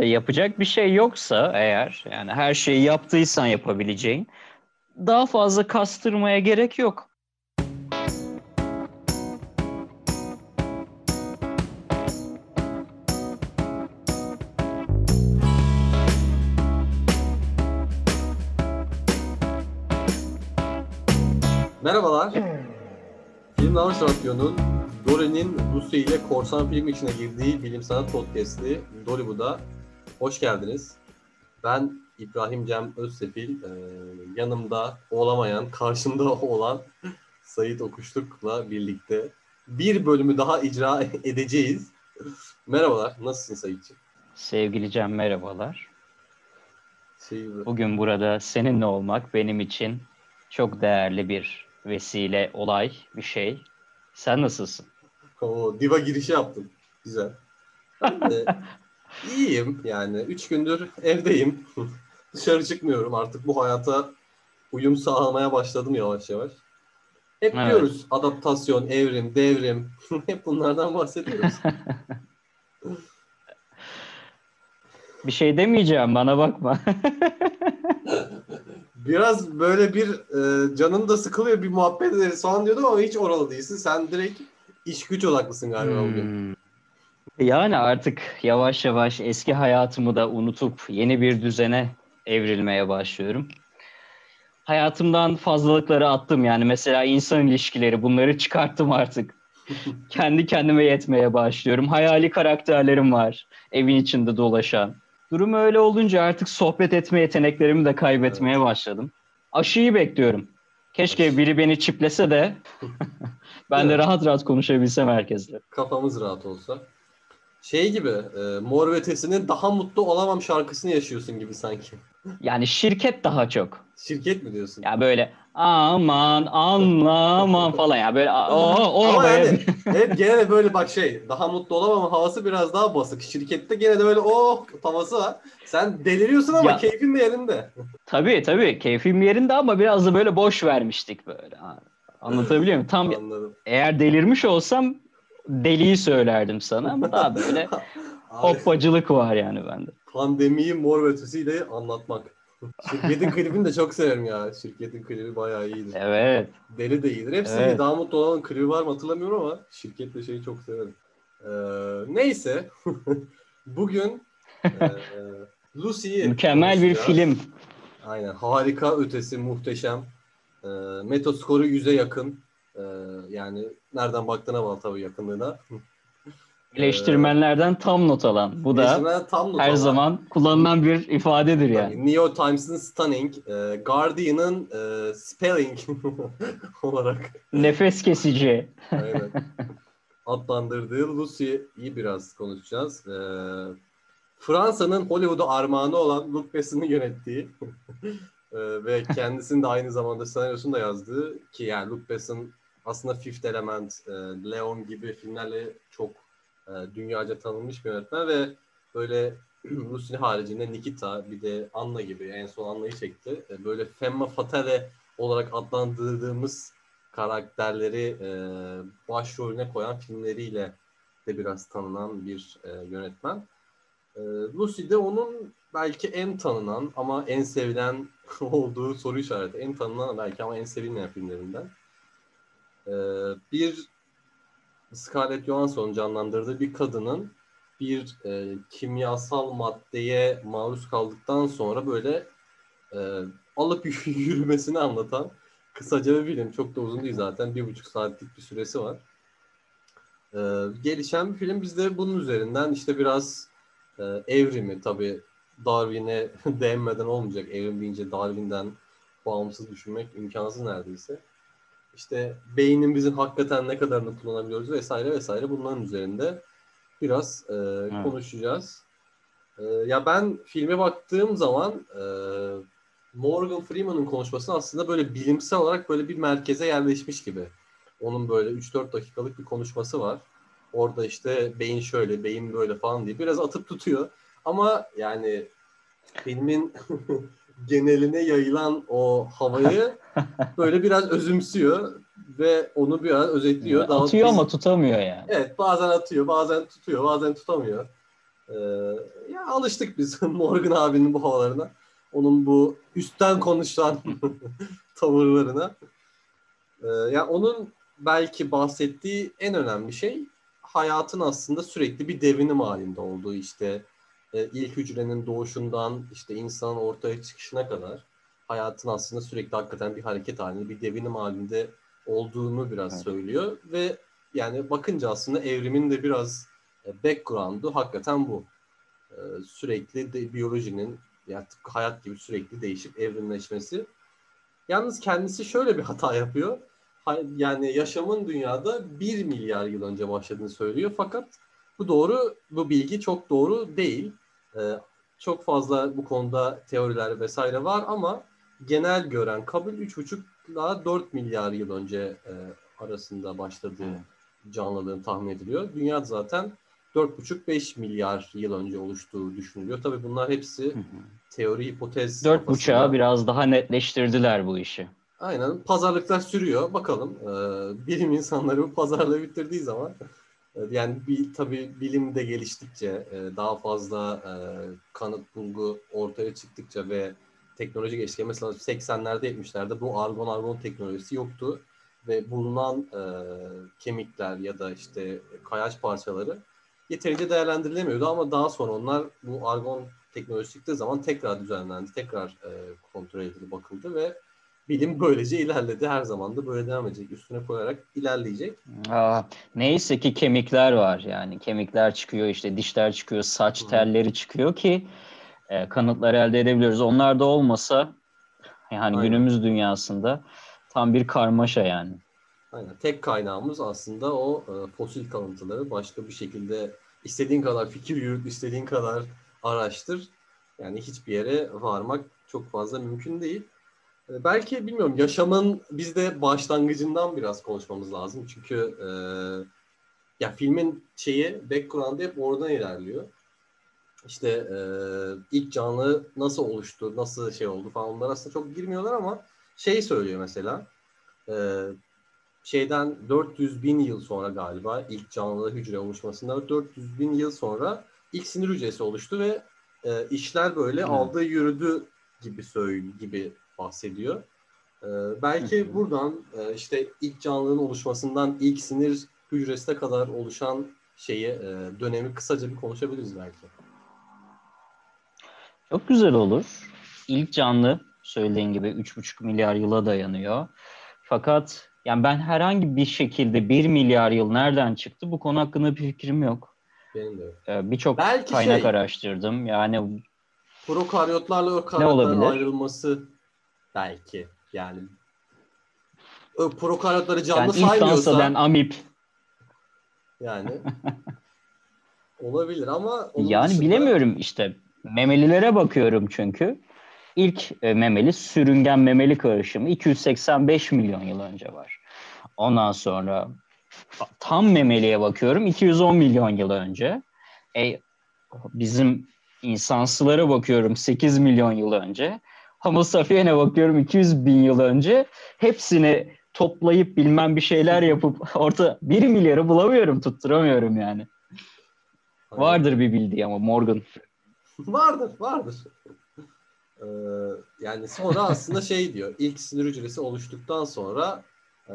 Yapacak bir şey yoksa eğer yani her şeyi yaptıysan yapabileceğin daha fazla kastırmaya gerek yok. Merhabalar. Film Davranış Radyo'nun Dore'nin Rusya ile korsan film içine girdiği bilim sanat podcast'i Dollywood'a hoş geldiniz. Ben İbrahim Cem Özsefil, ee, yanımda olamayan, karşımda olan Sayit Okuşluk'la birlikte bir bölümü daha icra edeceğiz. Merhabalar, nasılsın Sayit'ciğim? Sevgili Cem merhabalar. Şey, Bugün burada seninle olmak benim için çok değerli bir vesile, olay, bir şey. Sen nasılsın? o diva girişi yaptım. Güzel. Ben de iyiyim yani. Üç gündür evdeyim. Dışarı çıkmıyorum. Artık bu hayata uyum sağlamaya başladım yavaş yavaş. Hep Evet. diyoruz adaptasyon, evrim, devrim. Hep bunlardan bahsediyoruz. Bir şey demeyeceğim bana bakma. Biraz böyle bir e, canın da sıkılıyor bir muhabbet ederiz falan diyordum ama hiç oralı değilsin. Sen direkt iş güç odaklısın galiba bugün. Yani artık yavaş yavaş eski hayatımı da unutup yeni bir düzene evrilmeye başlıyorum. Hayatımdan fazlalıkları attım yani mesela insan ilişkileri bunları çıkarttım artık. Kendi kendime yetmeye başlıyorum. Hayali karakterlerim var evin içinde dolaşan. Durum öyle olunca artık sohbet etme yeteneklerimi de kaybetmeye başladım. Aşıyı bekliyorum. Keşke biri beni çiplese de ben de Evet. rahat rahat konuşabilsem herkesle. Kafamız rahat olsa. Şey gibi e, Mor ve Ötesi'nin daha mutlu olamam şarkısını yaşıyorsun gibi sanki. Yani şirket daha çok. Şirket mi diyorsun? Ya böyle aman anlamam falan ya böyle o o Ama be. yani hep gene de böyle bak şey daha mutlu olamam havası biraz daha basık. Şirkette gene de böyle oh havası var. Sen deliriyorsun ama Ya- keyfin de yerinde. Tabii tabii keyfim yerinde ama biraz da böyle boş vermiştik böyle. Anlatabiliyor muyum? Tam Anladım. eğer delirmiş olsam deliyi söylerdim sana ama daha böyle hoppacılık var yani bende. pandemiyi Mor ve Ötesi'yle anlatmak. Şirketin klibini de çok severim ya. Şirketin klibi bayağı iyidir. Evet. Deli de iyidir. Hepsi Evet. Daha mutlu olan klibi var mı hatırlamıyorum ama şirketle şeyi çok severim. Ee, neyse. Bugün e, Lucy'yi Mükemmel bir film. Aynen. Harika ötesi, muhteşem. E, metaskoru 100'e yakın. E, yani nereden baktığına bağlı tabii yakınlığına. Eleştirmenlerden tam not alan. Bu da tam not her alan. zaman kullanılan bir ifadedir yani. New York Times'ın Stunning, e, Guardian'ın e, Spelling olarak Nefes kesici. Aynen. Adlandırdığı Lucy'yi biraz konuşacağız. Ee, Fransa'nın Hollywood'a armağanı olan Luc Besson'ın yönettiği ee, ve kendisinin de aynı zamanda senaryosunu da yazdığı ki yani Luc Besson aslında Fifth Element, e, Leon gibi filmlerle çok e, dünyaca tanınmış bir yönetmen ve böyle Lucy'nin haricinde Nikita bir de Anna gibi en son Anna'yı çekti. E, böyle femme fatale olarak adlandırdığımız karakterleri başrolüne koyan filmleriyle de biraz tanınan bir yönetmen. E, Lucy de onun belki en tanınan ama en sevilen olduğu soru işareti. En tanınan belki ama en sevilmeyen filmlerinden. E, bir Scarlett Johansson canlandırdığı bir kadının bir e, kimyasal maddeye maruz kaldıktan sonra böyle e, alıp yürümesini anlatan kısaca bir film. Çok da uzun değil zaten. Bir buçuk saatlik bir süresi var. Ee, gelişen bir film. Biz de bunun üzerinden işte biraz e, evrimi tabii Darwin'e değinmeden olmayacak. Evrim deyince Darwin'den bağımsız düşünmek imkansız neredeyse. İşte beynimizin hakikaten ne kadarını kullanabiliyoruz vesaire vesaire bunların üzerinde biraz e, konuşacağız. E, ya ben filme baktığım zaman e, Morgan Freeman'ın konuşması aslında böyle bilimsel olarak böyle bir merkeze yerleşmiş gibi. Onun böyle 3-4 dakikalık bir konuşması var. Orada işte beyin şöyle, beyin böyle falan diye biraz atıp tutuyor. Ama yani filmin geneline yayılan o havayı böyle biraz özümsüyor ve onu biraz özetliyor. Daha Atıyor biz- ama tutamıyor yani. Evet bazen atıyor, bazen tutuyor, bazen tutamıyor. Ee, ya alıştık biz Morgan abinin bu havalarına. Onun bu üstten konuşan tavırlarına. Ee, yani onun belki bahsettiği en önemli şey hayatın aslında sürekli bir devinim halinde olduğu işte e, ilk hücrenin doğuşundan işte insanın ortaya çıkışına kadar hayatın aslında sürekli hakikaten bir hareket halinde, bir devinim halinde olduğunu biraz evet. söylüyor ve yani bakınca aslında evrimin de biraz e, background'u hakikaten bu. E, sürekli de biyolojinin yani tıpkı hayat gibi sürekli değişip evrimleşmesi. Yalnız kendisi şöyle bir hata yapıyor. Yani yaşamın dünyada 1 milyar yıl önce başladığını söylüyor. Fakat bu doğru, bu bilgi çok doğru değil. Ee, çok fazla bu konuda teoriler vesaire var ama genel gören kabul 3,5 ila 4 milyar yıl önce e, arasında başladığı canlılığın tahmin ediliyor. Dünya zaten 4,5-5 milyar yıl önce oluştuğu düşünülüyor. Tabii bunlar hepsi teori, hipotez. 4,5'a biraz daha netleştirdiler bu işi. Aynen. Pazarlıklar sürüyor. Bakalım. Ee, bilim insanları bu pazarlığı bitirdiği zaman e, yani bir tabii bilim de geliştikçe e, daha fazla e, kanıt bulgu ortaya çıktıkça ve teknoloji geçtikçe mesela 80'lerde 70'lerde bu argon argon teknolojisi yoktu. Ve bulunan e, kemikler ya da işte kayaç parçaları yeterince değerlendirilemiyordu. Ama daha sonra onlar bu argon teknolojisi çıktığı zaman tekrar düzenlendi, tekrar kontrol edildi, bakıldı ve bilim böylece ilerledi. Her zaman da böyle devam edecek. Üstüne koyarak ilerleyecek. Aa, neyse ki kemikler var yani. Kemikler çıkıyor işte dişler çıkıyor, saç telleri çıkıyor ki e, kanıtları elde edebiliyoruz. Onlar da olmasa yani Aynen. günümüz dünyasında tam bir karmaşa yani. Aynen. Tek kaynağımız aslında o e, fosil kalıntıları. Başka bir şekilde istediğin kadar fikir yürüt, istediğin kadar araştır. Yani hiçbir yere varmak çok fazla mümkün değil. E, belki bilmiyorum yaşamın bizde başlangıcından biraz konuşmamız lazım. Çünkü e, ya filmin şeyi background'ı hep oradan ilerliyor. İşte e, ilk canlı nasıl oluştu, nasıl şey oldu falan onlar aslında çok girmiyorlar ama şey söylüyor mesela e, şeyden 400 bin yıl sonra galiba ilk canlı hücre oluşmasında 400 bin yıl sonra ilk sinir hücresi oluştu ve e, işler böyle hmm. aldı yürüdü gibi söylüyor gibi bahsediyor. E, belki buradan e, işte ilk canlının oluşmasından ilk sinir hücresine kadar oluşan şeyi e, dönemi kısaca bir konuşabiliriz belki. Çok güzel olur. İlk canlı söylediğin gibi 3,5 milyar yıla dayanıyor. Fakat yani ben herhangi bir şekilde 1 milyar yıl nereden çıktı bu konu hakkında bir fikrim yok. Benim de. Ee, Birçok kaynak şey, araştırdım. Yani prokaryotlarla ökaryotların ayrılması belki yani prokaryotları canlı yani saymıyorsa ben amip yani olabilir ama yani dışında... bilemiyorum işte memelilere bakıyorum çünkü ilk e, memeli sürüngen memeli karışımı 285 milyon yıl önce var. Ondan sonra tam memeliye bakıyorum 210 milyon yıl önce. E, bizim insansılara bakıyorum 8 milyon yıl önce. Homo sapiens'e bakıyorum 200 bin yıl önce. Hepsini toplayıp bilmem bir şeyler yapıp orta 1 milyarı bulamıyorum, tutturamıyorum yani. Vardır bir bildiği ama Morgan. vardır, vardır. Ee, yani sonra aslında şey diyor. ilk sinir hücresi oluştuktan sonra e,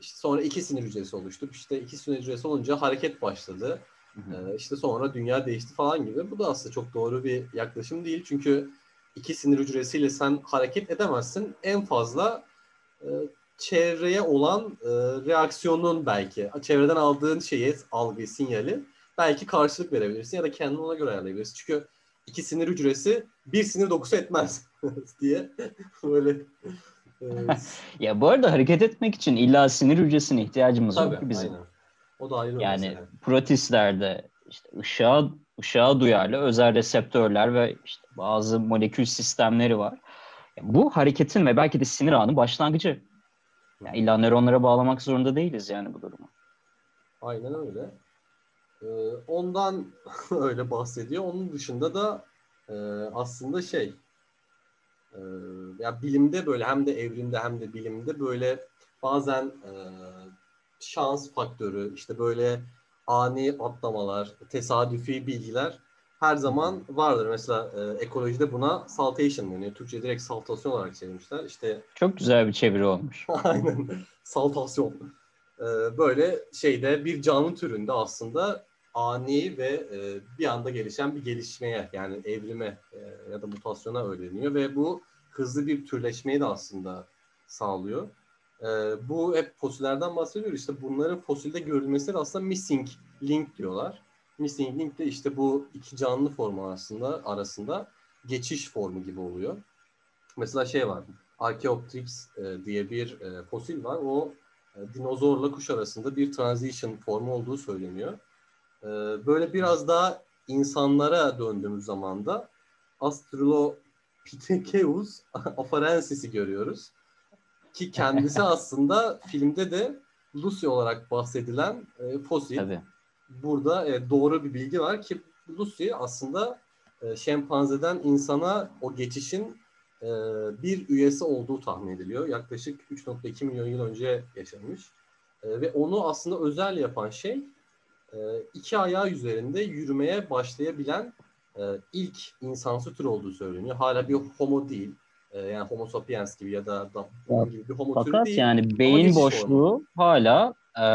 işte sonra iki sinir hücresi oluştu. İşte iki sinir hücresi olunca hareket başladı. Ee, işte sonra dünya değişti falan gibi. Bu da aslında çok doğru bir yaklaşım değil. Çünkü iki sinir hücresiyle sen hareket edemezsin. En fazla e, çevreye olan e, reaksiyonun belki, çevreden aldığın şeyi, algıyı, sinyali belki karşılık verebilirsin ya da kendini ona göre ayarlayabilirsin. Çünkü iki sinir hücresi bir sinir dokusu etmez diye böyle Evet. ya bu arada hareket etmek için illa sinir hücresine ihtiyacımız Tabii, yok ki bizim. Aynen. O da ayrı Yani mesela. protistlerde işte ışığa ışığa duyarlı özel reseptörler ve işte bazı molekül sistemleri var. Yani bu hareketin ve belki de sinir ağının başlangıcı. Yani illa nöronlara bağlamak zorunda değiliz yani bu durumu. Aynen öyle. Ee, ondan öyle bahsediyor. Onun dışında da e, aslında şey e, ya bilimde böyle hem de evrimde hem de bilimde böyle bazen e, şans faktörü işte böyle ani atlamalar, tesadüfi bilgiler her zaman vardır. Mesela e, ekolojide buna saltation deniyor. Türkçe direkt saltasyon olarak çevirmişler. İşte Çok güzel bir çeviri olmuş. aynen saltasyon. E, böyle şeyde bir canlı türünde aslında ani ve e, bir anda gelişen bir gelişmeye yani evrime e, ya da mutasyona öğreniyor ve bu hızlı bir türleşmeyi de aslında sağlıyor. E, bu hep fosillerden bahsediyor. İşte bunların fosilde görülmesi aslında missing link diyorlar. Missing link de işte bu iki canlı formu aslında arasında geçiş formu gibi oluyor. Mesela şey var. Archaeopteryx e, diye bir e, fosil var. O e, dinozorla kuş arasında bir transition formu olduğu söyleniyor. E, böyle biraz daha insanlara döndüğümüz zaman da Australopithecus afarensis'i görüyoruz. Ki kendisi aslında filmde de Lucy olarak bahsedilen e, fosil. Tabii. Burada e, doğru bir bilgi var ki Lucy aslında e, şempanzeden insana o geçişin e, bir üyesi olduğu tahmin ediliyor. Yaklaşık 3.2 milyon yıl önce yaşamış. E, ve onu aslında özel yapan şey e, iki ayağı üzerinde yürümeye başlayabilen e, ilk insansı tür olduğu söyleniyor. Hala bir homo değil. E, yani homo sapiens gibi ya da, da Evet. gibi bir homo türü Fakat değil. yani beyin boşluğu hala e,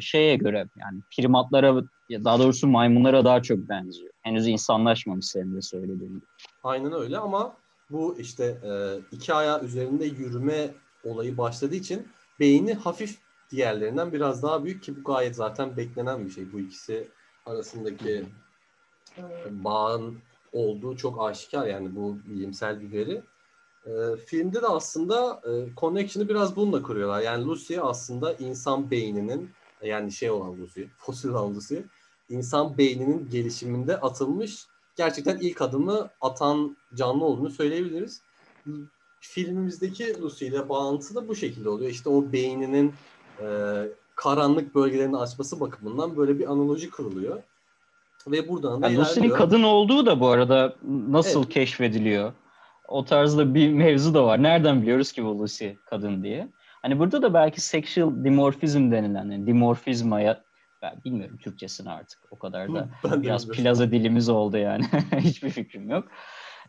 şeye göre yani primatlara ya daha doğrusu maymunlara daha çok benziyor. Henüz insanlaşmamış senin de söylediğin gibi. Aynen öyle ama bu işte e, iki ayağı üzerinde yürüme olayı başladığı için beyni hafif diğerlerinden biraz daha büyük ki bu gayet zaten beklenen bir şey. Bu ikisi arasındaki e, bağın olduğu çok aşikar yani bu bilimsel bir veri. E, filmde de aslında e, connection'ı biraz bununla kuruyorlar. Yani Lucy aslında insan beyninin yani şey olan Lucy, fosil olan Lucy, insan beyninin gelişiminde atılmış gerçekten ilk adımı atan canlı olduğunu söyleyebiliriz. Filmimizdeki Lucy ile bağlantısı da bu şekilde oluyor. İşte o beyninin e, karanlık bölgelerini açması bakımından böyle bir analoji kuruluyor. Ve buradan da Yani Lucy'nin kadın olduğu da bu arada nasıl Evet. keşfediliyor? O tarzda bir mevzu da var. Nereden biliyoruz ki bu Lucy kadın diye? Hani burada da belki sexual dimorfizm denilen, yani dimorfizmaya ben bilmiyorum Türkçesini artık o kadar da. Ben Biraz plaza dilimiz oldu yani. Hiçbir fikrim yok.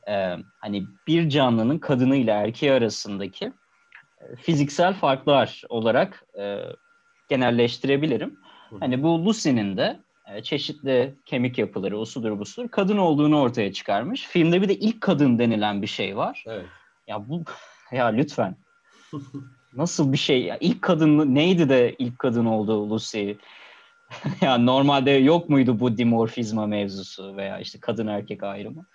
Ee, hani bir canlının kadını ile erkeği arasındaki e, fiziksel farklar olarak e, genelleştirebilirim. Hani bu Lucy'nin de çeşitli kemik yapıları, usudur busudur kadın olduğunu ortaya çıkarmış. Filmde bir de ilk kadın denilen bir şey var. Evet. Ya bu ya lütfen. Nasıl bir şey? Ya ilk kadın neydi de ilk kadın oldu Lucy? ya normalde yok muydu bu dimorfizma mevzusu veya işte kadın erkek ayrımı?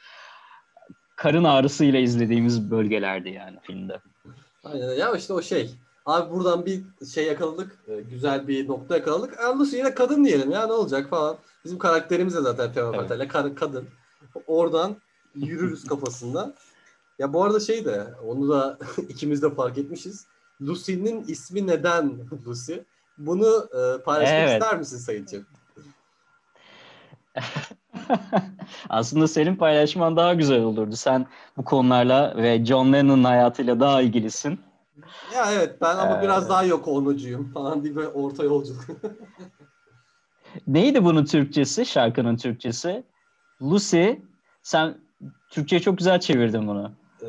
Karın ağrısıyla izlediğimiz bölgelerdi yani filmde. Aynen ya işte o şey. Abi buradan bir şey yakaladık. e, Güzel bir nokta yakaladık. Lucy yine kadın diyelim ya ne olacak falan. Bizim karakterimiz de zaten Fema Evet. Kar- kadın. Oradan yürürüz kafasında. Ya bu arada şey de onu da ikimiz de fark etmişiz. Lucy'nin ismi neden Lucy? Bunu e, paylaşmak Evet. ister misin Sayıncı? Aslında senin paylaşman daha güzel olurdu. Sen bu konularla ve John Lennon'ın hayatıyla daha ilgilisin. Ya evet ben ama Ee, biraz daha yok olmacıyım falan diye böyle orta yolculuk. Neydi bunun Türkçesi, şarkının Türkçesi? Lucy, sen Türkçe'ye çok güzel çevirdin bunu. Ee,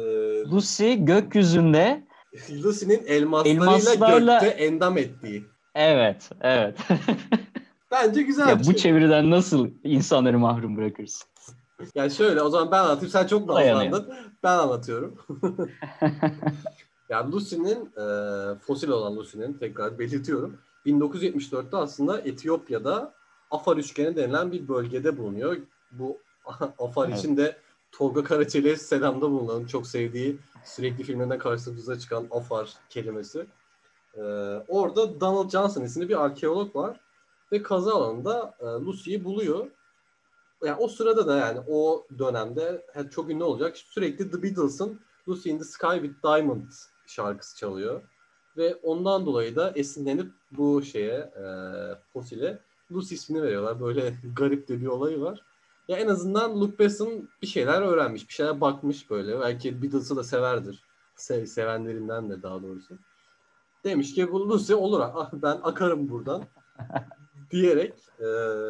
Lucy gökyüzünde, Lucy'nin elmaslarıyla, Elmaslarla- gökte endam ettiği. evet, evet. Bence güzel ya bu şey. çeviriden nasıl insanları mahrum bırakırsın? Yani şöyle o zaman ben anlatayım. Sen çok nazlandın. Ben anlatıyorum. Yani Lucy'nin e, fosil olan Lucy'nin tekrar belirtiyorum. 1974'te aslında Etiyopya'da Afar üçgeni denilen bir bölgede bulunuyor. Bu Afar Evet. için de Tolga Karaçelik'e selamda bulunan çok sevdiği sürekli filmlerden karşımıza çıkan Afar kelimesi. E, orada Donald Johnson isimli bir arkeolog var ve kazı alanında e, Lucy'yi buluyor yani o sırada da yani o dönemde çok ünlü olacak. Sürekli The Beatles'ın Lucy in the Sky with Diamonds şarkısı çalıyor. Ve ondan dolayı da esinlenip bu şeye e, fosile Lucy ismini veriyorlar. Böyle garip de bir olayı var. Ya en azından Luke Besson bir şeyler öğrenmiş, bir şeyler bakmış böyle. Belki Beatles'ı da severdir. Se- sevenlerinden de daha doğrusu. Demiş ki bu Lucy olur ah, ben akarım buradan diyerek e,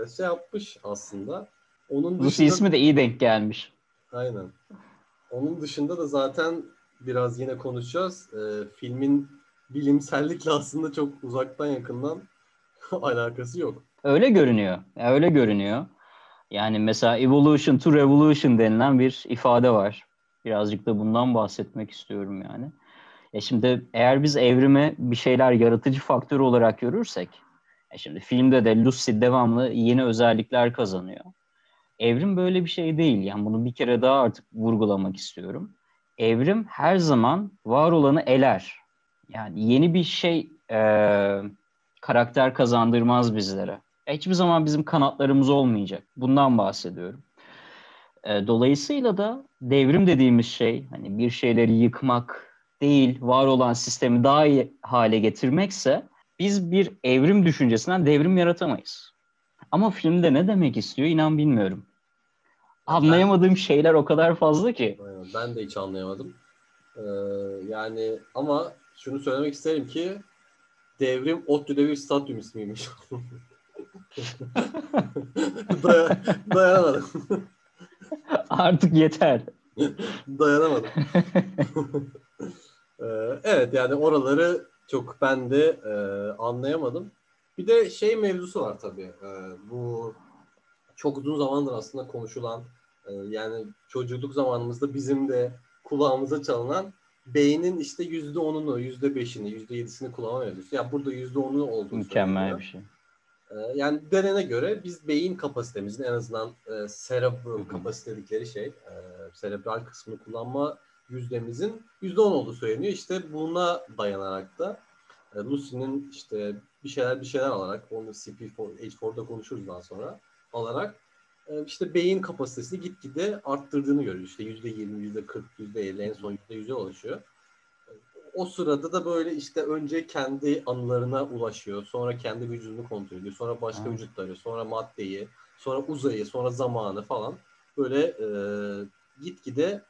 şey yapmış aslında. Onun Lucy dışında, ismi de iyi denk gelmiş. aynen. Onun dışında da zaten biraz yine konuşacağız. Ee, filmin bilimsellikle aslında çok uzaktan yakından alakası yok. Öyle görünüyor. Öyle görünüyor. Yani mesela evolution to revolution denilen bir ifade var. Birazcık da bundan bahsetmek istiyorum yani. Ya şimdi eğer biz evrimi bir şeyler yaratıcı faktör olarak görürsek, ya şimdi filmde de Lucy devamlı yeni özellikler kazanıyor. Evrim böyle bir şey değil. Yani bunu bir kere daha artık vurgulamak istiyorum. Evrim her zaman var olanı eler. Yani yeni bir şey e, karakter kazandırmaz bizlere. Hiçbir zaman bizim kanatlarımız olmayacak. Bundan bahsediyorum. E, dolayısıyla da devrim dediğimiz şey hani bir şeyleri yıkmak değil, var olan sistemi daha iyi hale getirmekse biz bir evrim düşüncesinden devrim yaratamayız. Ama filmde ne demek istiyor inan bilmiyorum. Anlayamadığım şeyler o kadar fazla ki. Aynen, ben de hiç anlayamadım. Ee, yani ama şunu söylemek isterim ki devrim ODTÜ'de bir stadyum ismiymiş. Day- dayanamadım. Artık yeter. Dayanamadım. Ee, evet yani oraları çok ben de e, anlayamadım. Bir de şey mevzusu var tabii. Ee, bu çok uzun zamandır aslında konuşulan e, yani çocukluk zamanımızda bizim de kulağımıza çalınan beynin işte yüzde onunu, yüzde beşini, yüzde yedisini kullanma mevzusu. Ya burada yüzde onu olduğunu Mükemmel bir şey. Ee, Yani denene göre biz beyin kapasitemizin en azından e, cerebral kapasite dedikleri şey, e, serebral kısmını kullanma yüzdemizin yüzde on olduğu söyleniyor. İşte buna dayanarak da e, Lucy'nin işte bir şeyler bir şeyler alarak, onu CP4, H4'da konuşuruz daha sonra, alarak işte beyin kapasitesini gitgide arttırdığını görüyoruz. İşte yüzde yirmi, yüzde kırk, yüzde elli, en son yüzde yüze ulaşıyor. O sırada da böyle işte önce kendi anılarına ulaşıyor. Sonra kendi vücudunu kontrol ediyor. Sonra başka Ha. vücutları, sonra maddeyi, sonra uzayı, sonra zamanı falan. Böyle e, gitgide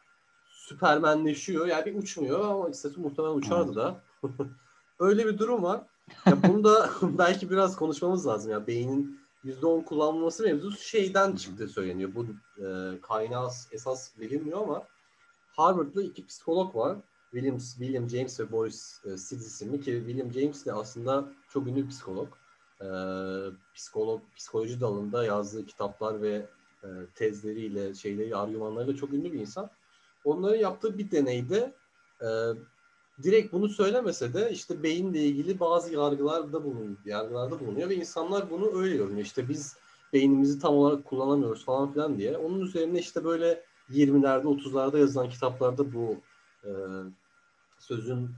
süpermenleşiyor. Yani bir uçmuyor ama istese muhtemelen uçardı da. Öyle bir durum var. Ya bunu da belki biraz konuşmamız lazım. Ya beynin %10 kullanılması mevzusu şeyden çıktığı söyleniyor. Bu e, kaynağı esas bilinmiyor ama Harvard'da iki psikolog var. William, William James ve Boris e, Sidis isimli ki William James de aslında çok ünlü psikolog. E, psikolog, psikoloji dalında yazdığı kitaplar ve e, tezleriyle, şeyleri, argümanlarıyla çok ünlü bir insan. Onların yaptığı bir deneyde e, direkt bunu söylemese de işte beyinle ilgili bazı yargılarda bulunuyor, yargılarda bulunuyor ve insanlar bunu öyle yorumluyor. İşte biz beynimizi tam olarak kullanamıyoruz falan filan diye. Onun üzerine işte böyle 20'lerde 30'larda yazılan kitaplarda bu e, sözün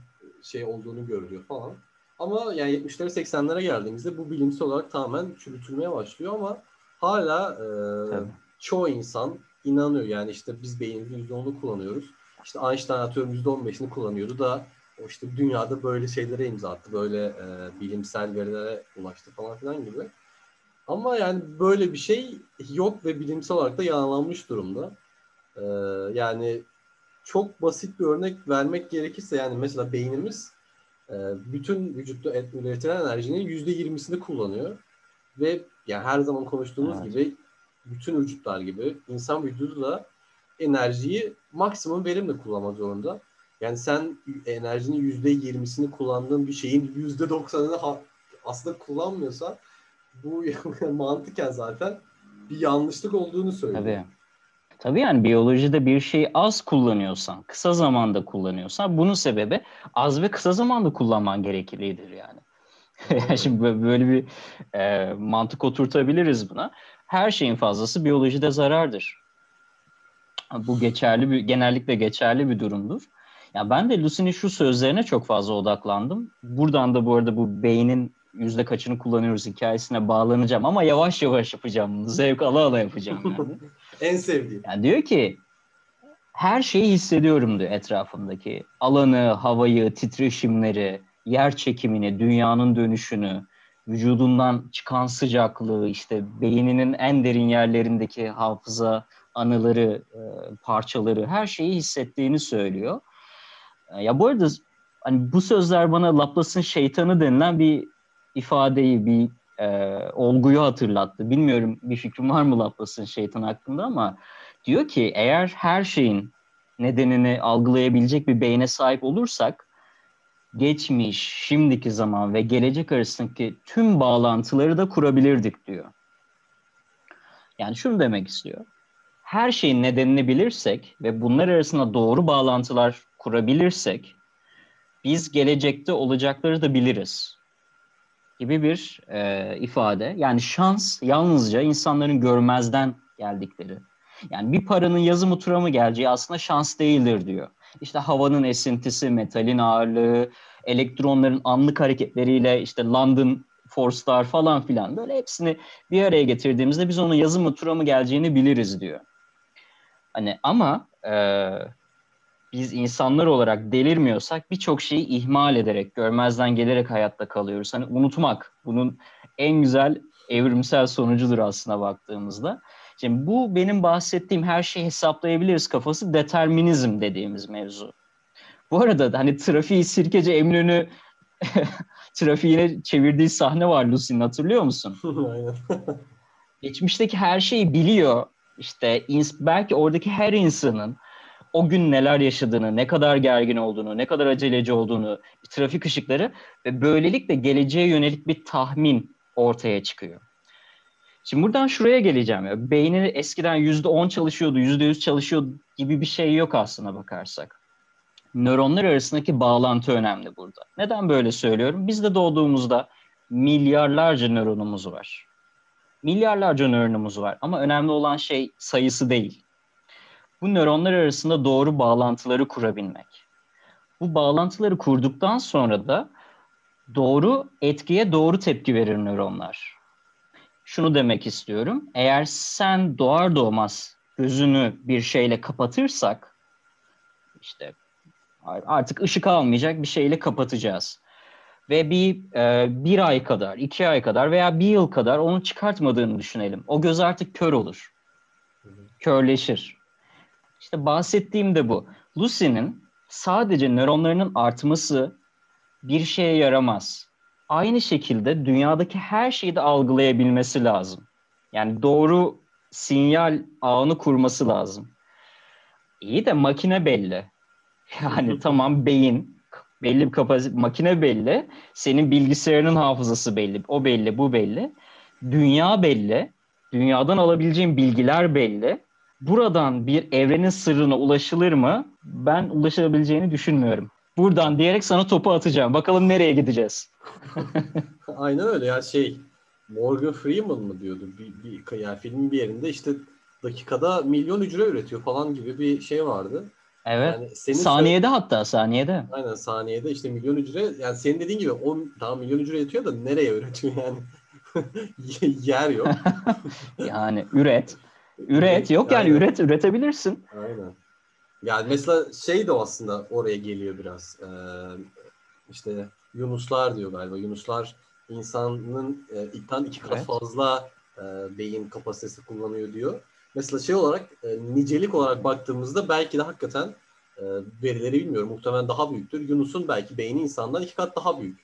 şey olduğunu görülüyor falan. Ama yani 70'lere 80'lere geldiğimizde bu bilimsel olarak tamamen çürütülmeye başlıyor ama hala e, Tabii. çoğu insan inanıyor. Yani işte biz beynimizin %10'unu kullanıyoruz. İşte Einstein atıyorum %15'ini kullanıyordu da o işte dünyada böyle şeylere imza attı. Böyle e, bilimsel verilere ulaştı falan filan gibi. Ama yani böyle bir şey yok ve bilimsel olarak da yalanlanmış durumda. E, yani çok basit bir örnek vermek gerekirse yani mesela beynimiz e, bütün vücutta et- üretilen enerjinin %20'sini kullanıyor. Ve yani her zaman konuştuğumuz Evet. gibi bütün vücutlar gibi insan vücudu da enerjiyi maksimum verimle kullanmak zorunda. Yani sen enerjinin yüzde yirmisini kullandığın bir şeyin yüzde doksanını aslında kullanmıyorsan bu mantıken zaten bir yanlışlık olduğunu söylüyor. Tabii. Tabii yani biyolojide bir şeyi az kullanıyorsan, kısa zamanda kullanıyorsan bunun sebebi az ve kısa zamanda kullanman gereklidir yani. Yani Şimdi bö- böyle bir e, mantık oturtabiliriz buna. Her şeyin fazlası biyolojide zarardır. Bu geçerli bir genellikle geçerli bir durumdur. Ya ben de Lucy'nin şu sözlerine çok fazla odaklandım. Buradan da bu arada bu beynin yüzde kaçını kullanıyoruz hikayesine bağlanacağım ama yavaş yavaş yapacağım bunu. Zevk ala ala yapacağım yani. En sevdiğim. Yani diyor ki her şeyi hissediyorum diyor etrafımdaki. Alanı, havayı, titreşimleri, yer çekimini, dünyanın dönüşünü, vücudundan çıkan sıcaklığı, işte beyninin en derin yerlerindeki hafıza, anıları, e, parçaları, her şeyi hissettiğini söylüyor. E, Ya bu arada hani bu sözler bana Laplace'ın şeytanı denilen bir ifadeyi, bir e, olguyu hatırlattı. Bilmiyorum bir fikrim var mı Laplace'ın şeytan hakkında ama diyor ki eğer her şeyin nedenini algılayabilecek bir beyne sahip olursak geçmiş, şimdiki zaman ve gelecek arasındaki tüm bağlantıları da kurabilirdik diyor. Yani şunu demek istiyor. Her şeyin nedenini bilirsek ve bunlar arasında doğru bağlantılar kurabilirsek biz gelecekte olacakları da biliriz gibi bir e, ifade. Yani şans yalnızca insanların görmezden geldikleri. Yani bir paranın yazı mutura mı geleceği aslında şans değildir diyor. İşte havanın esintisi, metalin ağırlığı, elektronların anlık hareketleriyle işte London Force'lar falan filan böyle hepsini bir araya getirdiğimizde biz onun yazı mı tura mı geleceğini biliriz diyor. Hani ama e, biz insanlar olarak delirmiyorsak birçok şeyi ihmal ederek, görmezden gelerek hayatta kalıyoruz. Hani unutmak bunun en güzel evrimsel sonucudur aslında baktığımızda. Şimdi bu benim bahsettiğim her şeyi hesaplayabiliriz kafası determinizm dediğimiz mevzu. Bu arada hani trafiği sirkeci Eminönü trafiğine çevirdiği sahne var Lucy'nin hatırlıyor musun? Aynen. Geçmişteki her şeyi biliyor. İşte belki oradaki her insanın o gün neler yaşadığını, ne kadar gergin olduğunu, ne kadar aceleci olduğunu, trafik ışıkları ve böylelikle geleceğe yönelik bir tahmin ortaya çıkıyor. Şimdi buradan şuraya geleceğim. Ya. Beyni eskiden yüzde on çalışıyordu, yüzde yüz çalışıyor gibi bir şey yok aslına bakarsak. Nöronlar arasındaki bağlantı önemli burada. Neden böyle söylüyorum? Biz de doğduğumuzda milyarlarca nöronumuz var. Milyarlarca nöronumuz var ama önemli olan şey sayısı değil. Bu nöronlar arasında doğru bağlantıları kurabilmek. Bu bağlantıları kurduktan sonra da doğru etkiye doğru tepki verir nöronlar. Şunu demek istiyorum. Eğer sen doğar doğmaz gözünü bir şeyle kapatırsak işte artık ışık almayacak bir şeyle kapatacağız. Ve bir e, bir ay kadar, iki ay kadar veya bir yıl kadar onu çıkartmadığını düşünelim. O göz artık kör olur. Körleşir. İşte bahsettiğim de bu. Lucy'nin sadece nöronlarının artması bir şeye yaramaz. Aynı şekilde dünyadaki her şeyi de algılayabilmesi lazım. Yani doğru sinyal ağını kurması lazım. İyi de makine belli. Yani tamam beyin belli bir kapasite, makine belli. Senin bilgisayarının hafızası belli. O belli, bu belli. Dünya belli. Dünyadan alabileceğin bilgiler belli buradan bir evrenin sırrına ulaşılır mı? Ben ulaşabileceğini düşünmüyorum. Buradan diyerek sana topu atacağım. Bakalım nereye gideceğiz? Aynen öyle ya şey Morgan Freeman mı diyordu bir, bir yani filmin bir yerinde işte dakikada milyon hücre üretiyor falan gibi bir şey vardı. Evet. Yani senin saniyede söyle... hatta saniyede. Aynen saniyede işte milyon hücre yani senin dediğin gibi 10 daha milyon hücre üretiyor da nereye üretiyor yani? Yer yok. yani üret. Üret. Yok yani Aynen. üret. Üretebilirsin. Aynen. Yani mesela şey de aslında oraya geliyor biraz. Ee, işte Yunuslar diyor galiba. Yunuslar insanın e, ilkten iki kat evet. fazla e, beyin kapasitesi kullanıyor diyor. Mesela şey olarak e, nicelik olarak baktığımızda belki de hakikaten e, verileri bilmiyorum. Muhtemelen daha büyüktür. Yunus'un belki beyni insandan iki kat daha büyük.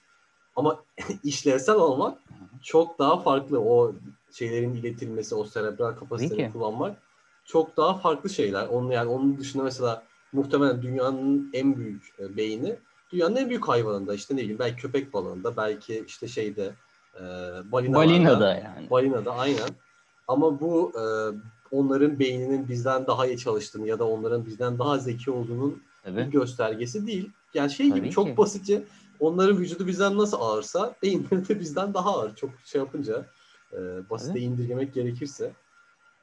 Ama işlevsel olmak çok daha farklı. O şeylerin iletilmesi, o serebral kapasiteyi kullanmak çok daha farklı şeyler. Onun yani onun dışında mesela muhtemelen dünyanın en büyük e, beyni dünyanın en büyük hayvanında işte ne bileyim belki köpek balığında belki işte şeyde e, balinalarda, balinada yani. Balinada aynen. Ama bu e, onların beyninin bizden daha iyi çalıştığını ya da onların bizden daha zeki olduğunun evet. bir göstergesi değil. Yani şey Tabii gibi ki. çok basitçe onların vücudu bizden nasıl ağırsa beyinleri de bizden daha ağır. Çok şey yapınca e, basite evet. indirgemek gerekirse.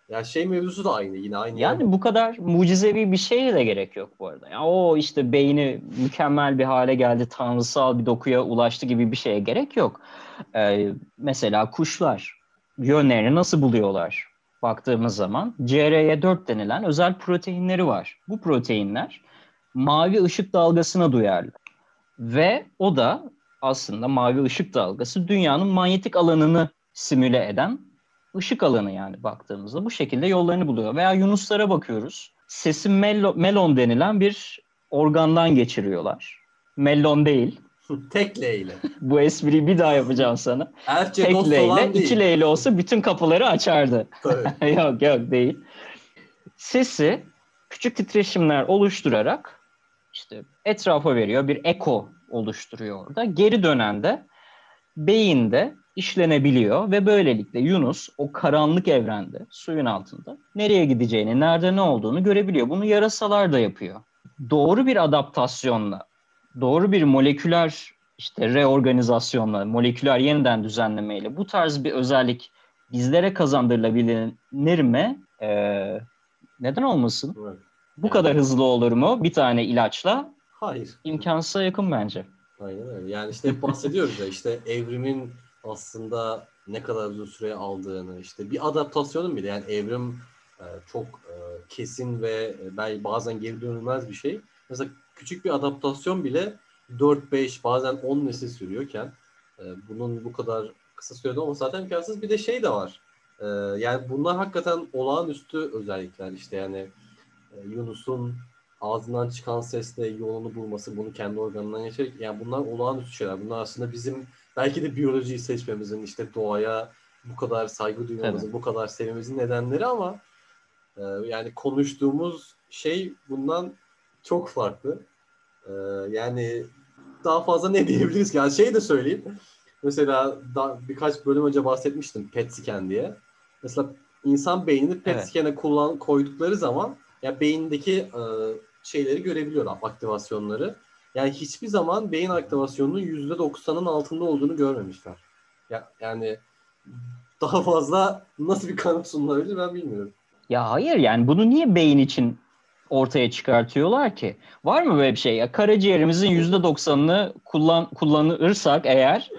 Ya şey mevzusu da aynı yine aynı. Yani yer. bu kadar mucizevi bir şeye de gerek yok bu arada. Ya o işte beyni mükemmel bir hale geldi, tanrısal bir dokuya ulaştı gibi bir şeye gerek yok. Ee, mesela kuşlar yönlerini nasıl buluyorlar? Baktığımız zaman CRY4 denilen özel proteinleri var. Bu proteinler mavi ışık dalgasına duyarlı. Ve o da aslında mavi ışık dalgası dünyanın manyetik alanını simüle eden ışık alanı yani baktığımızda bu şekilde yollarını buluyor. Veya yunuslara bakıyoruz. Sesi melo, melon denilen bir organdan geçiriyorlar. Melon değil. Tek L ile. Bu espriyi bir daha yapacağım sana. Erçe Tek dost L olan ile değil. iki L ile olsa bütün kapıları açardı. Yok yok değil. Sesi küçük titreşimler oluşturarak işte etrafa veriyor. Bir eko oluşturuyor orada. Geri dönende beyinde işlenebiliyor ve böylelikle Yunus o karanlık evrende suyun altında nereye gideceğini, nerede ne olduğunu görebiliyor. Bunu yarasalar da yapıyor. Doğru bir adaptasyonla, doğru bir moleküler işte reorganizasyonla, moleküler yeniden düzenlemeyle bu tarz bir özellik bizlere kazandırılabilir mi? Ee, neden olmasın? Evet. Bu kadar hızlı olur mu bir tane ilaçla? Hayır. İmkansıza yakın bence. Aynen öyle. Yani işte hep bahsediyoruz ya işte evrimin aslında ne kadar uzun süre aldığını işte bir adaptasyonun bile yani evrim e, çok e, kesin ve e, bazen geri dönülmez bir şey. Mesela küçük bir adaptasyon bile 4-5 bazen 10 nesil sürüyorken e, bunun bu kadar kısa sürede olması zaten imkansız. Bir de şey de var. E, yani bunlar hakikaten olağanüstü özellikler işte yani e, Yunus'un ağzından çıkan sesle yolunu bulması, bunu kendi organından geçerek yani bunlar olağanüstü şeyler. Bunlar aslında bizim belki de biyolojiyi seçmemizin, işte doğaya bu kadar saygı duymamızın, bu kadar sevmemizin nedenleri ama e, yani konuştuğumuz şey bundan çok farklı. E, yani daha fazla ne diyebiliriz ki? Yani şey de söyleyeyim. Mesela da, birkaç bölüm önce bahsetmiştim PET scan diye. Mesela insan beynini PET Evet. scan'e kullan, koydukları zaman ya beyindeki e, şeyleri görebiliyorlar, aktivasyonları. Yani hiçbir zaman beyin aktivasyonunun %90'ın altında olduğunu görmemişler. Ya, yani daha fazla nasıl bir kanıt sunulabilir ben bilmiyorum. Ya hayır yani bunu niye beyin için ortaya çıkartıyorlar ki? Var mı böyle bir şey? Ya karaciğerimizin %90'ını kullan kullanırsak eğer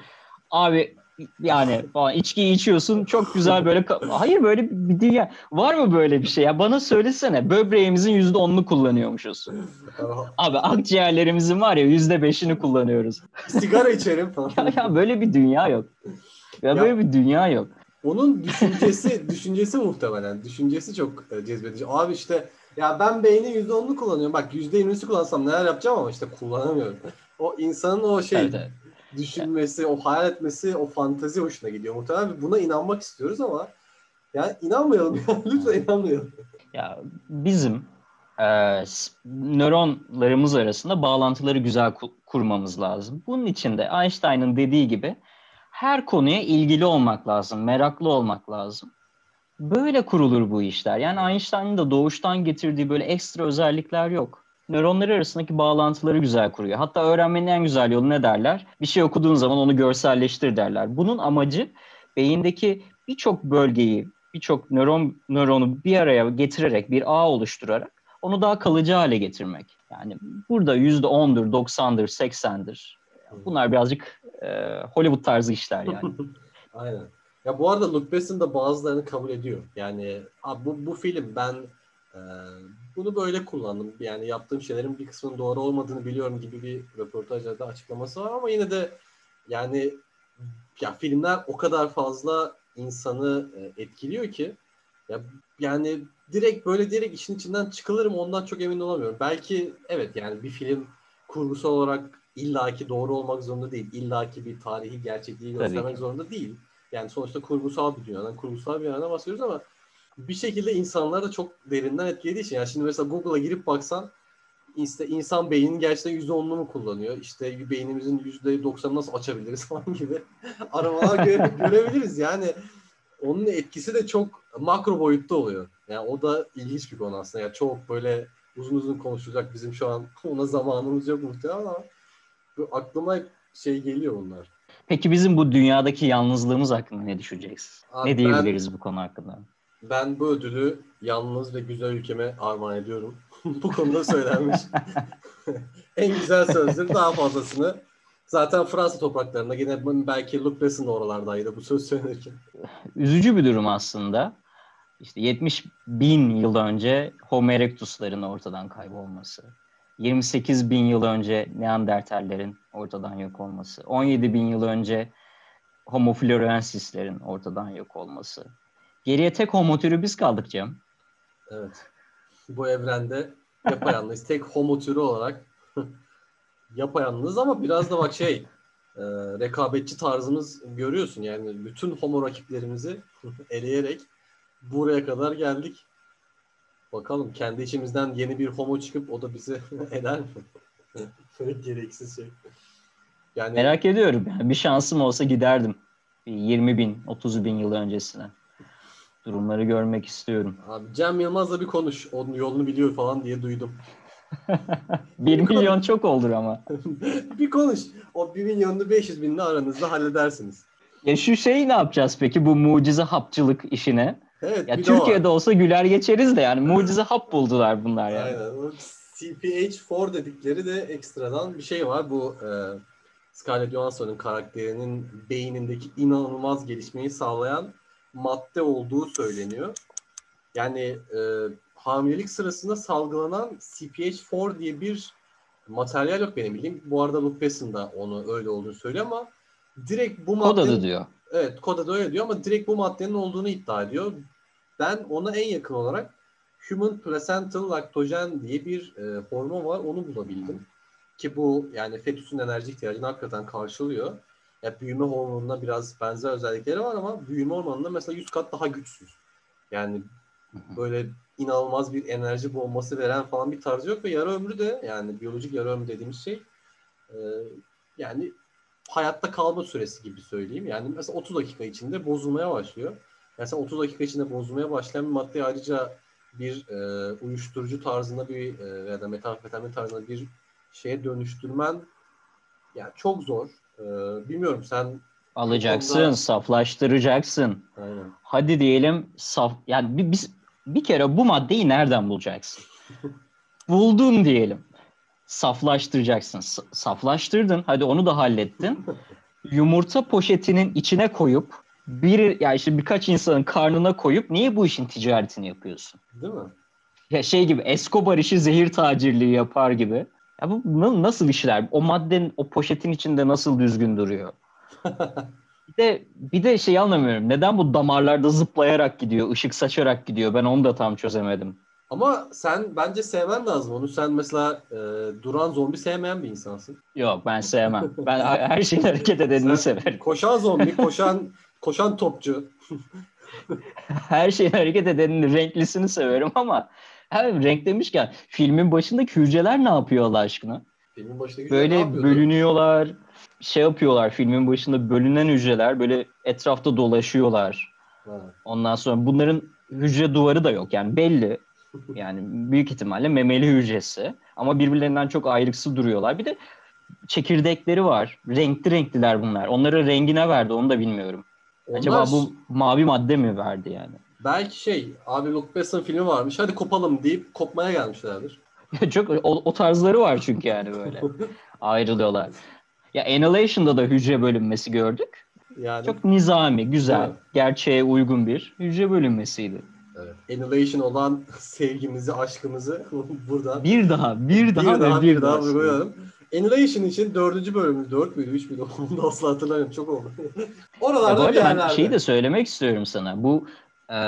abi yani falan içki içiyorsun çok güzel böyle hayır böyle bir dünya var mı böyle bir şey ya bana söylesene böbreğimizin %10'unu kullanıyormuşuz. Abi akciğerlerimizin var ya %5'ini kullanıyoruz. Sigara içerim falan. Ya, ya böyle bir dünya yok. Ya, Ya- böyle bir dünya yok. Onun düşüncesi düşüncesi muhtemelen. Düşüncesi çok e, cezbedici. Abi işte ya ben beynin %10'unu kullanıyorum. Bak %20'si kullansam neler yapacağım ama işte kullanamıyorum. O insanın o şey Evet, evet. düşünmesi, o hayal etmesi, o fantazi hoşuna gidiyor muhtemelen. Buna inanmak istiyoruz ama yani inanmayalım. Lütfen inanmayalım. Ya bizim e, nöronlarımız arasında bağlantıları güzel ku- kurmamız lazım. Bunun için de Einstein'ın dediği gibi her konuya ilgili olmak lazım, meraklı olmak lazım. Böyle kurulur bu işler. Yani Einstein'ın da doğuştan getirdiği böyle ekstra özellikler yok. Nöronlar arasındaki bağlantıları güzel kuruyor. Hatta öğrenmenin en güzel yolu ne derler? Bir şey okuduğun zaman onu görselleştir derler. Bunun amacı beyindeki birçok bölgeyi, birçok nöron nöronu bir araya getirerek bir ağ oluşturarak onu daha kalıcı hale getirmek. Yani burada yüzde ondur, doksandır, seksendir. Bunlar birazcık e, Hollywood tarzı işler yani. Aynen. Ya bu arada Luke Besson da bazılarını kabul ediyor. Yani abi bu, bu film ben e, bunu böyle kullandım. Yani yaptığım şeylerin bir kısmının doğru olmadığını biliyorum gibi bir röportajlarda açıklaması var ama yine de yani ya filmler o kadar fazla insanı e, etkiliyor ki ya yani direkt böyle direkt işin içinden çıkılır mı ondan çok emin olamıyorum. Belki evet yani bir film kurgusal olarak illaki doğru olmak zorunda değil. İllaki bir tarihi gerçekliği göstermek zorunda değil. Yani sonuçta kurgusal bir dünyadan, kurgusal bir yerden bahsediyoruz ama bir şekilde insanları da çok derinden etkilediği için. Yani şimdi mesela Google'a girip baksan işte insan beyninin gerçekten %10'unu mu kullanıyor? İşte beynimizin %90'ını nasıl açabiliriz falan gibi aramalar göre- görebiliriz. Yani onun etkisi de çok makro boyutta oluyor. Yani o da ilginç bir konu aslında. Yani çok böyle uzun uzun konuşulacak bizim şu an ona zamanımız yok muhtemelen ama aklıma şey geliyor bunlar. Peki bizim bu dünyadaki yalnızlığımız hakkında ne düşüneceksin? Abi ne diyebiliriz bu konu hakkında? Ben bu ödülü yalnız ve güzel ülkeme armağan ediyorum. bu konuda söylenmiş. en güzel sözdür. Daha fazlasını zaten Fransa topraklarında yine belki Luc Besson da oralardaydı bu söz söylenirken. Üzücü bir durum aslında. İşte 70 bin yıl önce Homo erectus'ların ortadan kaybolması. 28 bin yıl önce Neandertallerin ortadan yok olması. 17 bin yıl önce Homo florensislerin ortadan yok olması. Geriye tek homo türü biz kaldık Cem. Evet. Bu evrende yapayalnız tek homo türü olarak yapayalnız ama biraz da bak şey e, rekabetçi tarzımız görüyorsun yani bütün homo rakiplerimizi eleyerek buraya kadar geldik. Bakalım kendi içimizden yeni bir homo çıkıp o da bizi eder mi? Gereksiz şey. Yani merak ediyorum. Yani bir şansım olsa giderdim. 20 bin, 30 bin yıl öncesine. Durumları görmek istiyorum. Abi Cem Yılmaz'la bir konuş. Onun yolunu biliyor falan diye duydum. 1 milyon çok olur ama. bir konuş. O 1 milyonunu 500 binle aranızda halledersiniz. Ya şu şeyi ne yapacağız peki bu mucize hapçılık işine? Evet, ya Türkiye'de olsa güler geçeriz de yani mucize hap buldular bunlar yani. Aynen. O CPH4 dedikleri de ekstradan bir şey var. Bu e, Scarlett Johansson'un karakterinin beynindeki inanılmaz gelişmeyi sağlayan madde olduğu söyleniyor. Yani e, hamilelik sırasında salgılanan CPH4 diye bir materyal yok benim bildiğim. Bu arada Luke Besson da onu öyle olduğunu söylüyor ama direkt bu madde... Kod adı diyor. Evet kod adı öyle diyor ama direkt bu maddenin olduğunu iddia ediyor. Ben ona en yakın olarak Human Placental Lactogen diye bir e, hormon var. Onu bulabildim. Ki bu yani fetüsün enerji ihtiyacını hakikaten karşılıyor. Ya büyüme hormonuna biraz benzer özellikleri var ama büyüme hormonunda mesela 100 kat daha güçsüz. Yani böyle inanılmaz bir enerji bombası veren falan bir tarzı yok ve yarı ömrü de yani biyolojik yarı ömrü dediğimiz şey e, yani hayatta kalma süresi gibi söyleyeyim. Yani mesela 30 dakika içinde bozulmaya başlıyor. Yani sen 30 dakika içinde bozulmaya başlayan bir maddeyi ayrıca bir e, uyuşturucu tarzında bir e, ya da metamfetamin tarzında bir şeye dönüştürmen yani çok zor. E, bilmiyorum sen alacaksın, konuda... saflaştıracaksın. Aynen. Hadi diyelim saf yani biz bir kere bu maddeyi nereden bulacaksın? Buldun diyelim. Saflaştıracaksın. S- saflaştırdın. Hadi onu da hallettin. Yumurta poşetinin içine koyup bir ya işte birkaç insanın karnına koyup niye bu işin ticaretini yapıyorsun? Değil mi? Ya şey gibi Escobar işi zehir tacirliği yapar gibi. Ya bu nasıl işler? O maddenin o poşetin içinde nasıl düzgün duruyor? bir de bir de şey anlamıyorum. Neden bu damarlarda zıplayarak gidiyor, ışık saçarak gidiyor? Ben onu da tam çözemedim. Ama sen bence sevmen lazım onu. Sen mesela e, duran zombi sevmeyen bir insansın. Yok ben sevmem. Ben her şeyin hareket edenini severim. Koşan zombi, koşan koşan topçu. her şeyin hareket edenini, renklisini severim ama hem renk demişken filmin başındaki hücreler ne yapıyor Allah aşkına? Filmin başındaki Böyle bölünüyorlar, şey yapıyorlar filmin başında bölünen hücreler böyle etrafta dolaşıyorlar. Ha. Ondan sonra bunların hücre duvarı da yok yani belli. Yani büyük ihtimalle memeli hücresi ama birbirlerinden çok ayrıksı duruyorlar. Bir de çekirdekleri var. Renkli renkliler bunlar. Onları rengine verdi onu da bilmiyorum. Onlar... Acaba bu mavi madde mi verdi yani? Belki şey abi Luke Besson filmi varmış hadi kopalım deyip kopmaya gelmişlerdir. çok o, o tarzları var çünkü yani böyle. Ayrılıyorlar. Ya Annihilation'da da hücre bölünmesi gördük. Yani çok nizami, güzel, evet. gerçeğe uygun bir hücre bölünmesiydi. Evet. Annihilation olan sevgimizi, aşkımızı burada bir daha, bir daha bir daha, bir daha vurgulayalım. Annihilation için dördüncü bölümü, dört müydü, üç müydü? Onu da asla hatırlamıyorum. Çok oldu. Oralarda ya bir yerlerde. Ben şeyi de söylemek istiyorum sana. Bu e,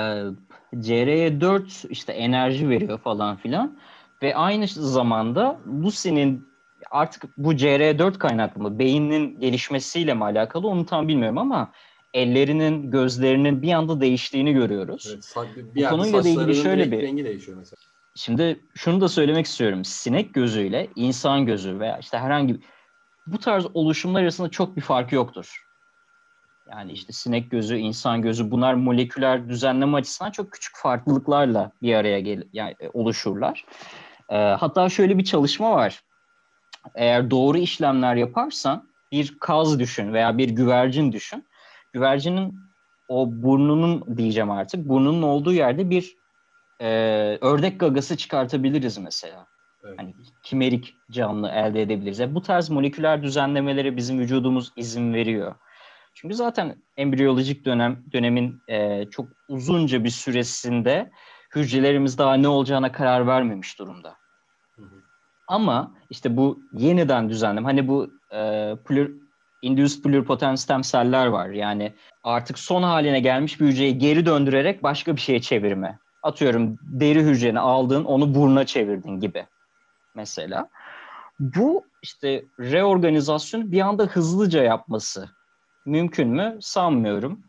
CR'ye 4 işte enerji veriyor falan filan. Ve aynı zamanda Lucy'nin artık bu CR4 kaynaklı mı, beynin gelişmesiyle mi alakalı onu tam bilmiyorum ama ellerinin, gözlerinin bir anda değiştiğini görüyoruz. Evet, bir bu konuyla da ilgili şöyle bir rengi değişiyor mesela. Şimdi şunu da söylemek istiyorum. Sinek gözüyle insan gözü veya işte herhangi bir bu tarz oluşumlar arasında çok bir fark yoktur. Yani işte sinek gözü, insan gözü bunlar moleküler düzenleme açısından çok küçük farklılıklarla bir araya gel yani oluşurlar. Ee, hatta şöyle bir çalışma var. Eğer doğru işlemler yaparsan bir kaz düşün veya bir güvercin düşün. Güvercinin o burnunun diyeceğim artık burnunun olduğu yerde bir e, ördek gagası çıkartabiliriz mesela. Evet. Hani kimerik canlı elde edebiliriz. Yani bu tarz moleküler düzenlemelere bizim vücudumuz izin veriyor. Çünkü zaten embriyolojik dönem dönemin e, çok uzunca bir süresinde hücrelerimiz daha ne olacağına karar vermemiş durumda. Hı hı. Ama işte bu yeniden düzenlem hani bu e, plür, induced pluripotent stem seller var. Yani artık son haline gelmiş bir hücreyi geri döndürerek başka bir şeye çevirme. Atıyorum deri hücreni aldın onu buruna çevirdin gibi mesela. bu işte reorganizasyon bir anda hızlıca yapması mümkün mü sanmıyorum.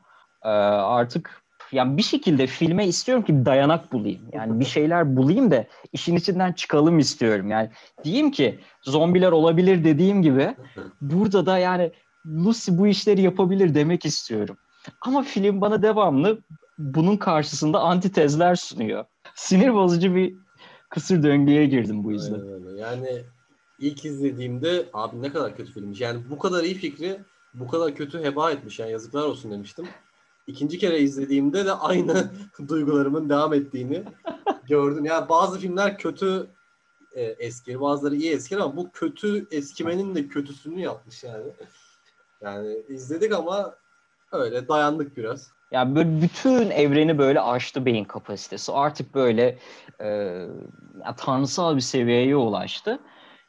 Ee, artık yani bir şekilde filme istiyorum ki dayanak bulayım. Yani bir şeyler bulayım da işin içinden çıkalım istiyorum. Yani diyeyim ki zombiler olabilir dediğim gibi burada da yani Lucy bu işleri yapabilir demek istiyorum. Ama film bana devamlı bunun karşısında antitezler sunuyor. Sinir bozucu bir kısır döngüye girdim bu yüzden. Yani ilk izlediğimde abi ne kadar kötü filmmiş. Yani bu kadar iyi fikri bu kadar kötü heba etmiş. Yani yazıklar olsun demiştim. İkinci kere izlediğimde de aynı duygularımın devam ettiğini gördüm. Yani bazı filmler kötü e, eski, bazıları iyi eski ama bu kötü eskimenin de kötüsünü yapmış yani. Yani izledik ama öyle dayandık biraz. Yani böyle bütün evreni böyle aştı beyin kapasitesi. Artık böyle e, tanrısal bir seviyeye ulaştı.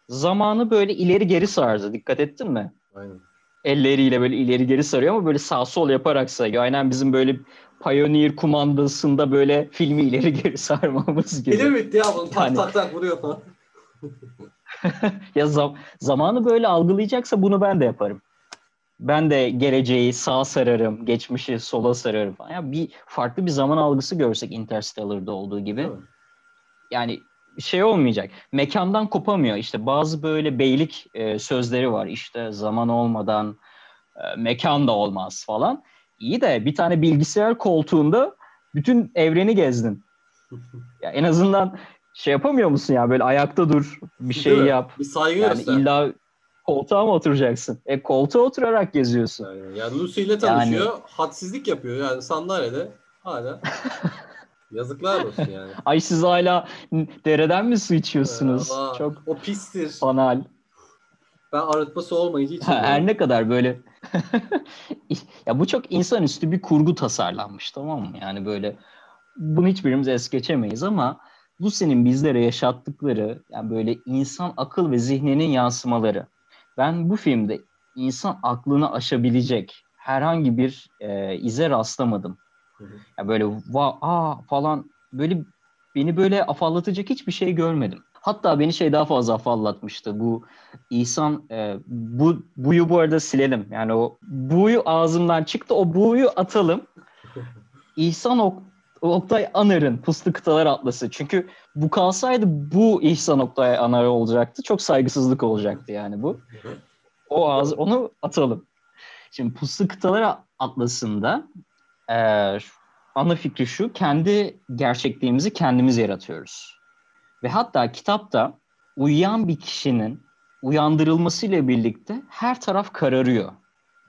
Zamanı böyle ileri geri sardı. Dikkat ettin mi? Aynen. Elleriyle böyle ileri geri sarıyor ama böyle sağ sol yaparak sayıyor. Aynen bizim böyle Pioneer kumandasında böyle filmi ileri geri sarmamız gibi. Film bitti ya bunu tak yani... tak tak vuruyor falan. ya zam zamanı böyle algılayacaksa bunu ben de yaparım ben de geleceği sağa sararım, geçmişi sola sararım falan. Yani bir farklı bir zaman algısı görsek Interstellar'da olduğu gibi. Evet. Yani şey olmayacak. Mekandan kopamıyor. İşte bazı böyle beylik e, sözleri var. İşte zaman olmadan e, mekan da olmaz falan. İyi de bir tane bilgisayar koltuğunda bütün evreni gezdin. ya en azından şey yapamıyor musun ya böyle ayakta dur, bir şey yap. Bir saygı yani göster. illa koltuğa mı oturacaksın? E koltuğa oturarak geziyorsun. Yani, yani Lucy ile tanışıyor. Yani... Hadsizlik yapıyor yani sandalyede hala. Yazıklar olsun yani. Ay siz hala dereden mi su içiyorsunuz? Aa, Çok o pistir. Banal. Ben arıtması olmayınca hiç Her ne kadar böyle ya bu çok insanüstü bir kurgu tasarlanmış tamam mı? Yani böyle bunu hiçbirimiz es geçemeyiz ama bu senin bizlere yaşattıkları yani böyle insan akıl ve zihninin yansımaları. Ben bu filmde insan aklını aşabilecek herhangi bir e, ize rastlamadım. Hı hı. Ya böyle va aa falan böyle beni böyle afallatacak hiçbir şey görmedim. Hatta beni şey daha fazla afallatmıştı. Bu İhsan e, bu buyu bu arada silelim. Yani o buyu ağzımdan çıktı. O buyu atalım. İhsan ok Oktay Anar'ın Puslu Kıtalar Atlası. Çünkü bu kalsaydı bu İhsan Oktay Anar olacaktı. Çok saygısızlık olacaktı yani bu. O ağız, onu atalım. Şimdi Puslu Kıtalar Atlası'nda e, ana fikri şu. Kendi gerçekliğimizi kendimiz yaratıyoruz. Ve hatta kitapta uyuyan bir kişinin uyandırılmasıyla birlikte her taraf kararıyor.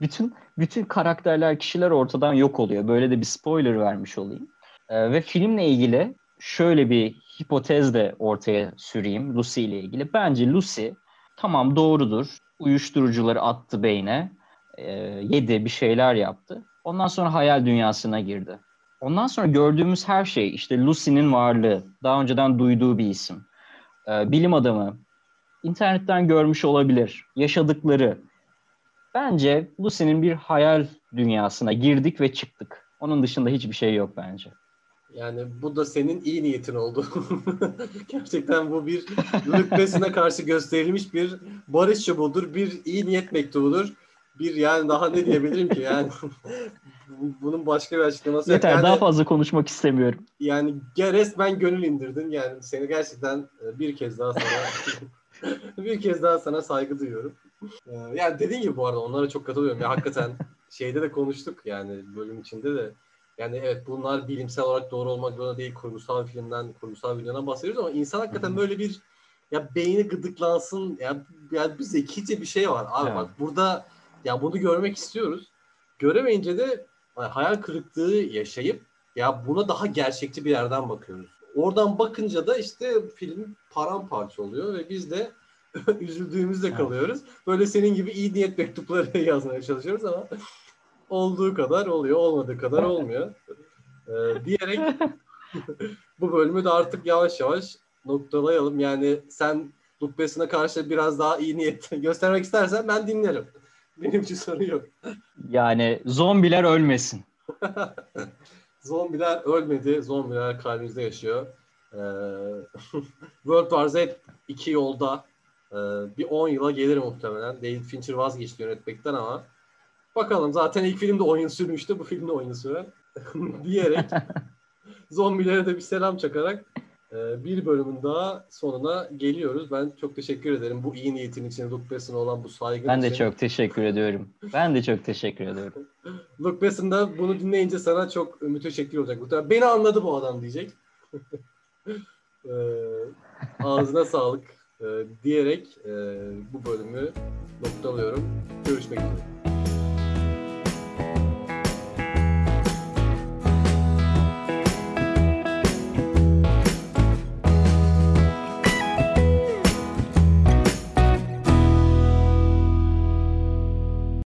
Bütün bütün karakterler, kişiler ortadan yok oluyor. Böyle de bir spoiler vermiş olayım. Ee, ve filmle ilgili şöyle bir hipotez de ortaya süreyim Lucy ile ilgili. Bence Lucy tamam doğrudur. Uyuşturucuları attı beyne. E, yedi bir şeyler yaptı. Ondan sonra hayal dünyasına girdi. Ondan sonra gördüğümüz her şey işte Lucy'nin varlığı, daha önceden duyduğu bir isim, e, bilim adamı, internetten görmüş olabilir, yaşadıkları. Bence Lucy'nin bir hayal dünyasına girdik ve çıktık. Onun dışında hiçbir şey yok bence. Yani bu da senin iyi niyetin oldu. Gerçekten bu bir rütbesine karşı gösterilmiş bir barış çubuğudur, bir iyi niyet mektubudur. Bir yani daha ne diyebilirim ki yani bunun başka bir açıklaması Yeter yani, daha fazla konuşmak istemiyorum. Yani resmen gönül indirdin yani seni gerçekten e, bir kez daha sana bir kez daha sana saygı duyuyorum. E, yani dediğin gibi bu arada onlara çok katılıyorum. Ya hakikaten şeyde de konuştuk yani bölüm içinde de yani evet bunlar bilimsel olarak doğru olmak zorunda değil. Kurgusal filmden, kurgusal videodan bahsediyoruz ama insan hakikaten böyle bir ya beyni gıdıklansın ya, ya bir zekice bir şey var. Abi evet. bak burada ya bunu görmek istiyoruz. Göremeyince de hayal kırıklığı yaşayıp ya buna daha gerçekçi bir yerden bakıyoruz. Oradan bakınca da işte film paramparça oluyor ve biz de üzüldüğümüzde kalıyoruz. Böyle senin gibi iyi niyet mektupları yazmaya çalışıyoruz ama olduğu kadar oluyor, olmadığı kadar olmuyor. Ee, diyerek bu bölümü de artık yavaş yavaş noktalayalım. Yani sen Luke Besson'a karşı biraz daha iyi niyet göstermek istersen ben dinlerim. Benim için sorun yok. Yani zombiler ölmesin. zombiler ölmedi. Zombiler kalbimizde yaşıyor. Ee, World War Z iki yolda. Ee, bir 10 yıla gelir muhtemelen. David Fincher vazgeçti yönetmekten ama bakalım zaten ilk filmde 10 yıl sürmüştü. Bu filmde 10 yıl sürer. diyerek zombilere de bir selam çakarak e, bir bölümün daha sonuna geliyoruz. Ben çok teşekkür ederim bu iyi niyetin için, Luke Besson'a olan bu saygın Ben de için. çok teşekkür ediyorum. Ben de çok teşekkür ediyorum. Luke Besson da bunu dinleyince sana çok müteşekkir olacak. Beni anladı bu adam diyecek. Ee, ağzına sağlık e, diyerek e, bu bölümü noktalıyorum. Görüşmek üzere.